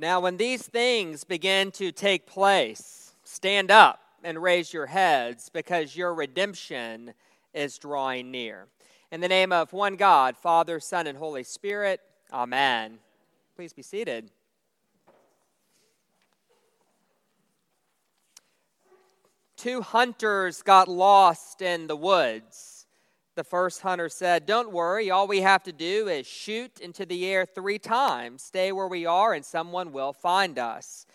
Now, when these things begin to take place, stand up and raise your heads because your redemption is drawing near. In the name of one God, Father, Son, and Holy Spirit, Amen. Please be seated. Two hunters got lost in the woods. The first hunter said, Don't worry, all we have to do is shoot into the air three times, stay where we are, and someone will find us.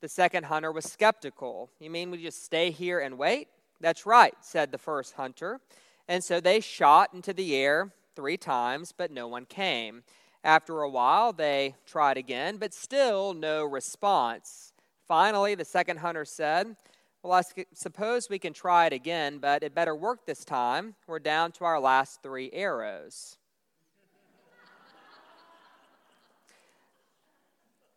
The second hunter was skeptical. You mean we just stay here and wait? That's right, said the first hunter. And so they shot into the air three times, but no one came. After a while, they tried again, but still no response. Finally, the second hunter said, well, I suppose we can try it again, but it better work this time. We're down to our last three arrows.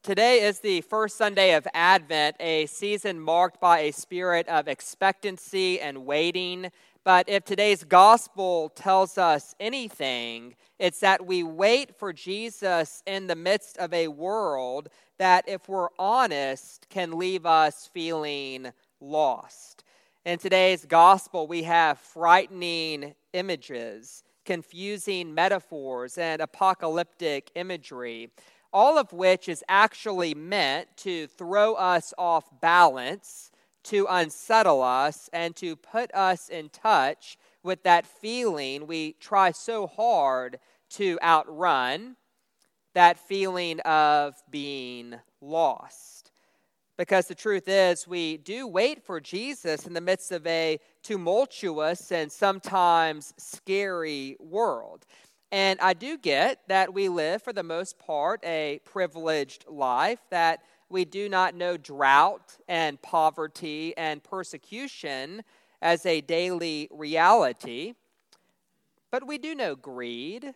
Today is the first Sunday of Advent, a season marked by a spirit of expectancy and waiting. But if today's gospel tells us anything, it's that we wait for Jesus in the midst of a world that, if we're honest, can leave us feeling lost. In today's gospel, we have frightening images, confusing metaphors, and apocalyptic imagery, all of which is actually meant to throw us off balance, to unsettle us, and to put us in touch with that feeling we try so hard to outrun that feeling of being lost. Because the truth is, we do wait for Jesus in the midst of a tumultuous and sometimes scary world. And I do get that we live, for the most part, a privileged life, that we do not know drought and poverty and persecution as a daily reality. But we do know greed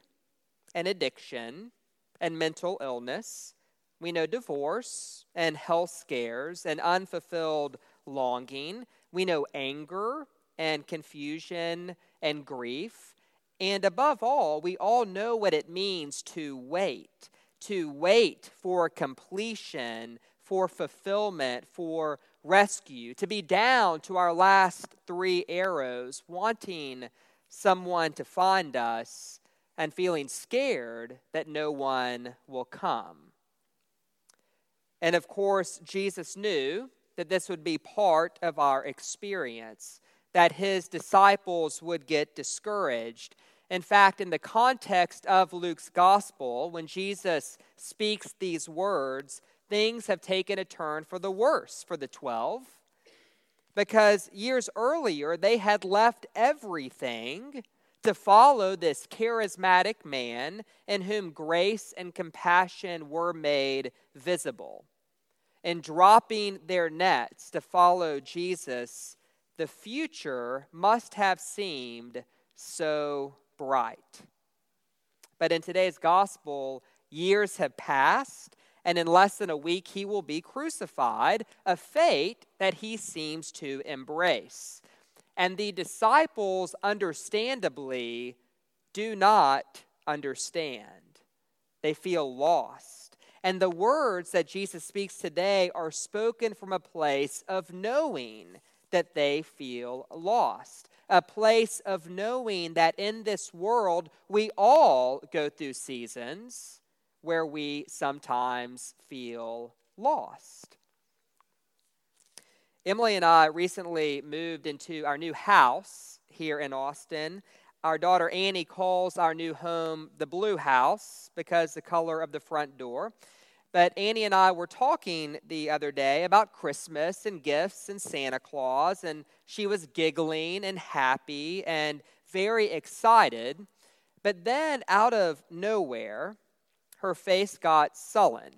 and addiction and mental illness we know divorce and health scares and unfulfilled longing. We know anger and confusion and grief. And above all, we all know what it means to wait, to wait for completion, for fulfillment, for rescue, to be down to our last three arrows, wanting someone to find us and feeling scared that no one will come. And of course, Jesus knew that this would be part of our experience, that his disciples would get discouraged. In fact, in the context of Luke's gospel, when Jesus speaks these words, things have taken a turn for the worse for the 12. Because years earlier, they had left everything to follow this charismatic man in whom grace and compassion were made visible and dropping their nets to follow Jesus, the future must have seemed so bright. But in today's gospel, years have passed, and in less than a week, he will be crucified, a fate that he seems to embrace. And the disciples, understandably, do not understand. They feel lost. And the words that Jesus speaks today are spoken from a place of knowing that they feel lost, a place of knowing that in this world we all go through seasons where we sometimes feel lost. Emily and I recently moved into our new house here in Austin. Our daughter Annie calls our new home the Blue House because the color of the front door. But Annie and I were talking the other day about Christmas and gifts and Santa Claus, and she was giggling and happy and very excited. But then, out of nowhere, her face got sullen.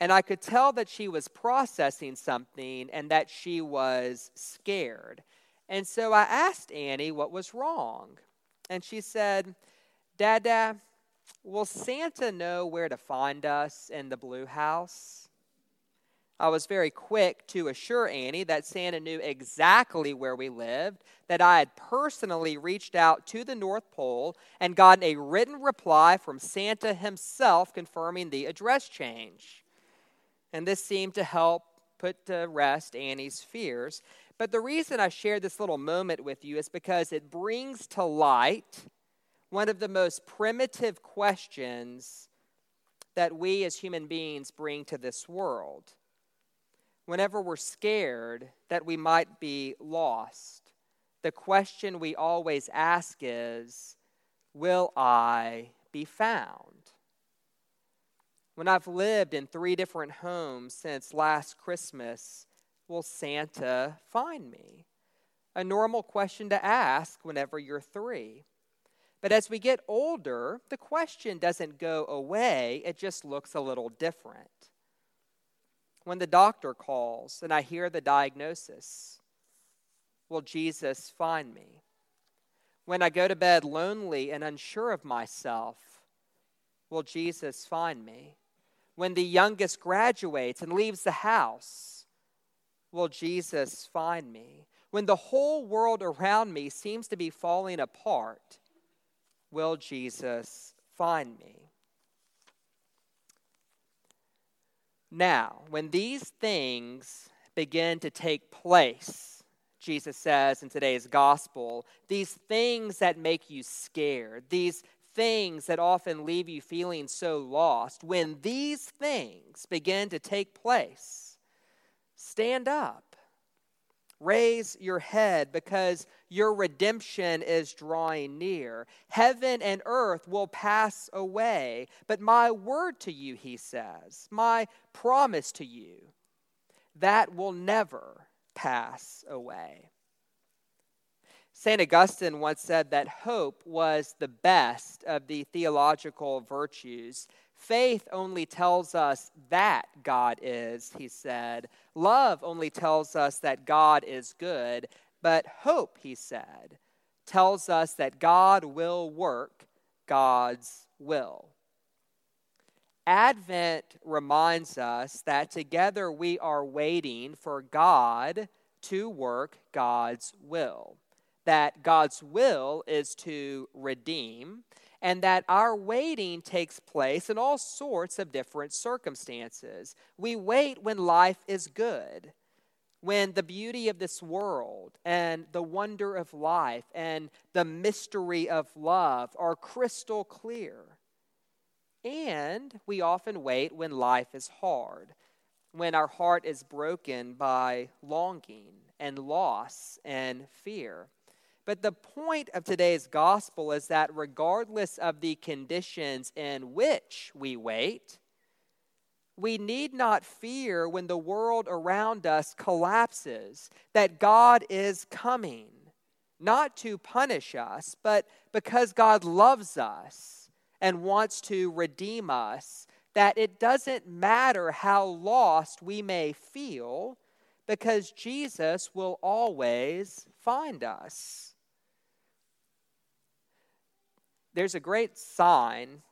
And I could tell that she was processing something and that she was scared. And so I asked Annie what was wrong. And she said, Dada, will Santa know where to find us in the blue house? I was very quick to assure Annie that Santa knew exactly where we lived, that I had personally reached out to the North Pole and gotten a written reply from Santa himself confirming the address change. And this seemed to help put to rest Annie's fears. But the reason I share this little moment with you is because it brings to light one of the most primitive questions that we as human beings bring to this world whenever we're scared that we might be lost, the question we always ask is, Will I be found? When I've lived in three different homes since last Christmas, will Santa find me? A normal question to ask whenever you're three. But as we get older, the question doesn't go away, it just looks a little different when the doctor calls and I hear the diagnosis? Will Jesus find me? When I go to bed lonely and unsure of myself, will Jesus find me? When the youngest graduates and leaves the house, will Jesus find me? When the whole world around me seems to be falling apart, will Jesus find me? Now, when these things begin to take place, Jesus says in today's gospel, these things that make you scared, these things that often leave you feeling so lost, when these things begin to take place, stand up Raise your head because your redemption is drawing near. Heaven and earth will pass away, but my word to you, he says, my promise to you, that will never pass away. St. Augustine once said that hope was the best of the theological virtues. Faith only tells us that God is, he said. Love only tells us that God is good. But hope, he said, tells us that God will work God's will. Advent reminds us that together we are waiting for God to work God's will. That God's will is to redeem, and that our waiting takes place in all sorts of different circumstances. We wait when life is good, when the beauty of this world and the wonder of life and the mystery of love are crystal clear. And we often wait when life is hard, when our heart is broken by longing and loss and fear. But the point of today's gospel is that regardless of the conditions in which we wait, we need not fear when the world around us collapses, that God is coming, not to punish us, but because God loves us and wants to redeem us, that it doesn't matter how lost we may feel, because Jesus will always find us. There's a great sign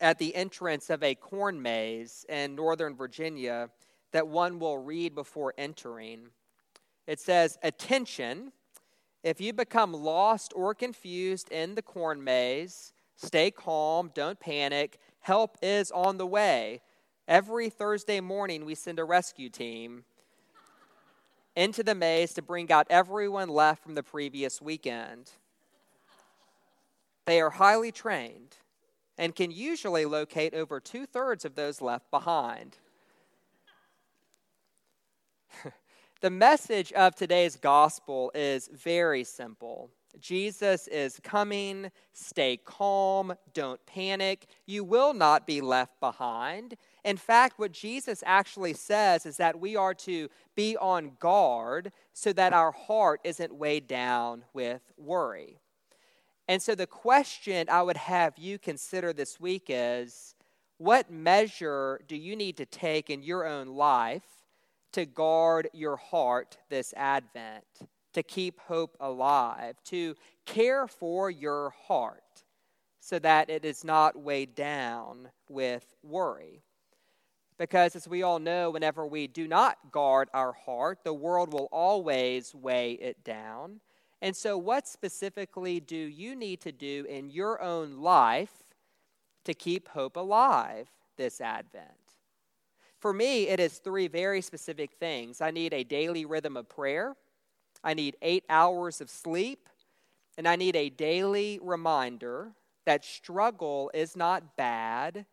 at the entrance of a corn maze in Northern Virginia that one will read before entering. It says, Attention, if you become lost or confused in the corn maze, stay calm, don't panic. Help is on the way. Every Thursday morning, we send a rescue team into the maze to bring out everyone left from the previous weekend. They are highly trained and can usually locate over two thirds of those left behind. the message of today's gospel is very simple. Jesus is coming. Stay calm. Don't panic. You will not be left behind. In fact, what Jesus actually says is that we are to be on guard so that our heart isn't weighed down with worry. And so, the question I would have you consider this week is What measure do you need to take in your own life to guard your heart this Advent, to keep hope alive, to care for your heart so that it is not weighed down with worry? Because, as we all know, whenever we do not guard our heart, the world will always weigh it down. And so, what specifically do you need to do in your own life to keep hope alive this Advent? For me, it is three very specific things. I need a daily rhythm of prayer, I need eight hours of sleep, and I need a daily reminder that struggle is not bad,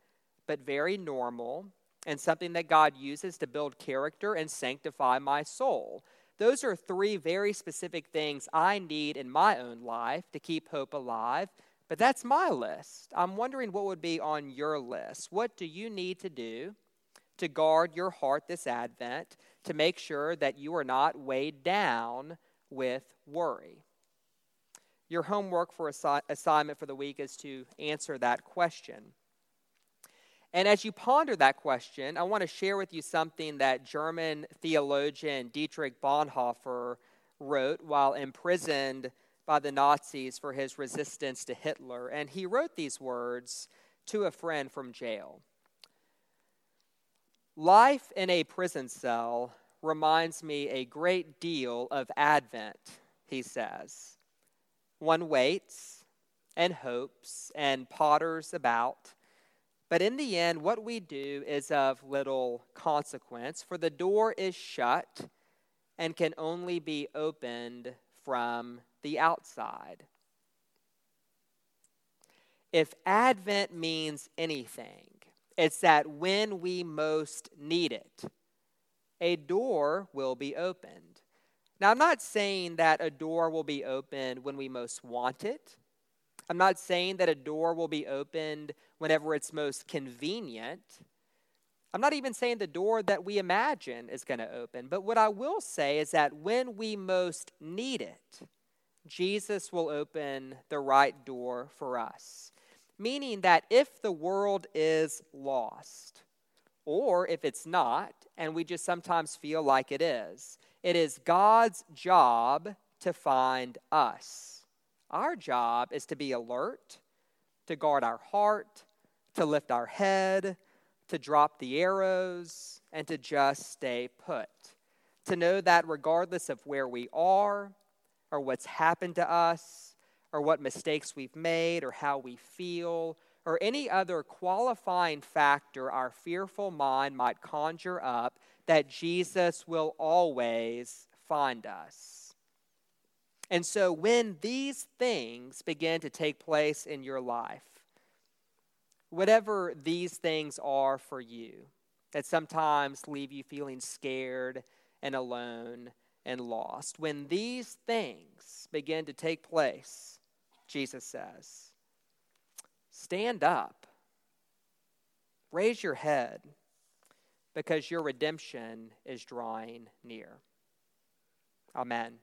but very normal and something that God uses to build character and sanctify my soul. Those are three very specific things I need in my own life to keep hope alive but that's my list. I'm wondering what would be on your list. What do you need to do to guard your heart this Advent to make sure that you are not weighed down with worry? Your homework for assi- assignment for the week is to answer that question. And as you ponder that question, I want to share with you something that German theologian Dietrich Bonhoeffer wrote while imprisoned by the Nazis for his resistance to Hitler. And he wrote these words to a friend from jail Life in a prison cell reminds me a great deal of Advent, he says. One waits and hopes and potters about. But in the end, what we do is of little consequence, for the door is shut and can only be opened from the outside. If Advent means anything, it's that when we most need it, a door will be opened. Now, I'm not saying that a door will be opened when we most want it. I'm not saying that a door will be opened whenever it's most convenient. I'm not even saying the door that we imagine is going to open. But what I will say is that when we most need it, Jesus will open the right door for us. Meaning that if the world is lost, or if it's not, and we just sometimes feel like it is, it is God's job to find us. Our job is to be alert, to guard our heart, to lift our head, to drop the arrows, and to just stay put. To know that regardless of where we are, or what's happened to us or what mistakes we've made or how we feel or any other qualifying factor our fearful mind might conjure up, that Jesus will always find us. And so, when these things begin to take place in your life, whatever these things are for you, that sometimes leave you feeling scared and alone and lost. When these things begin to take place, Jesus says, stand up, raise your head, because your redemption is drawing near. Amen.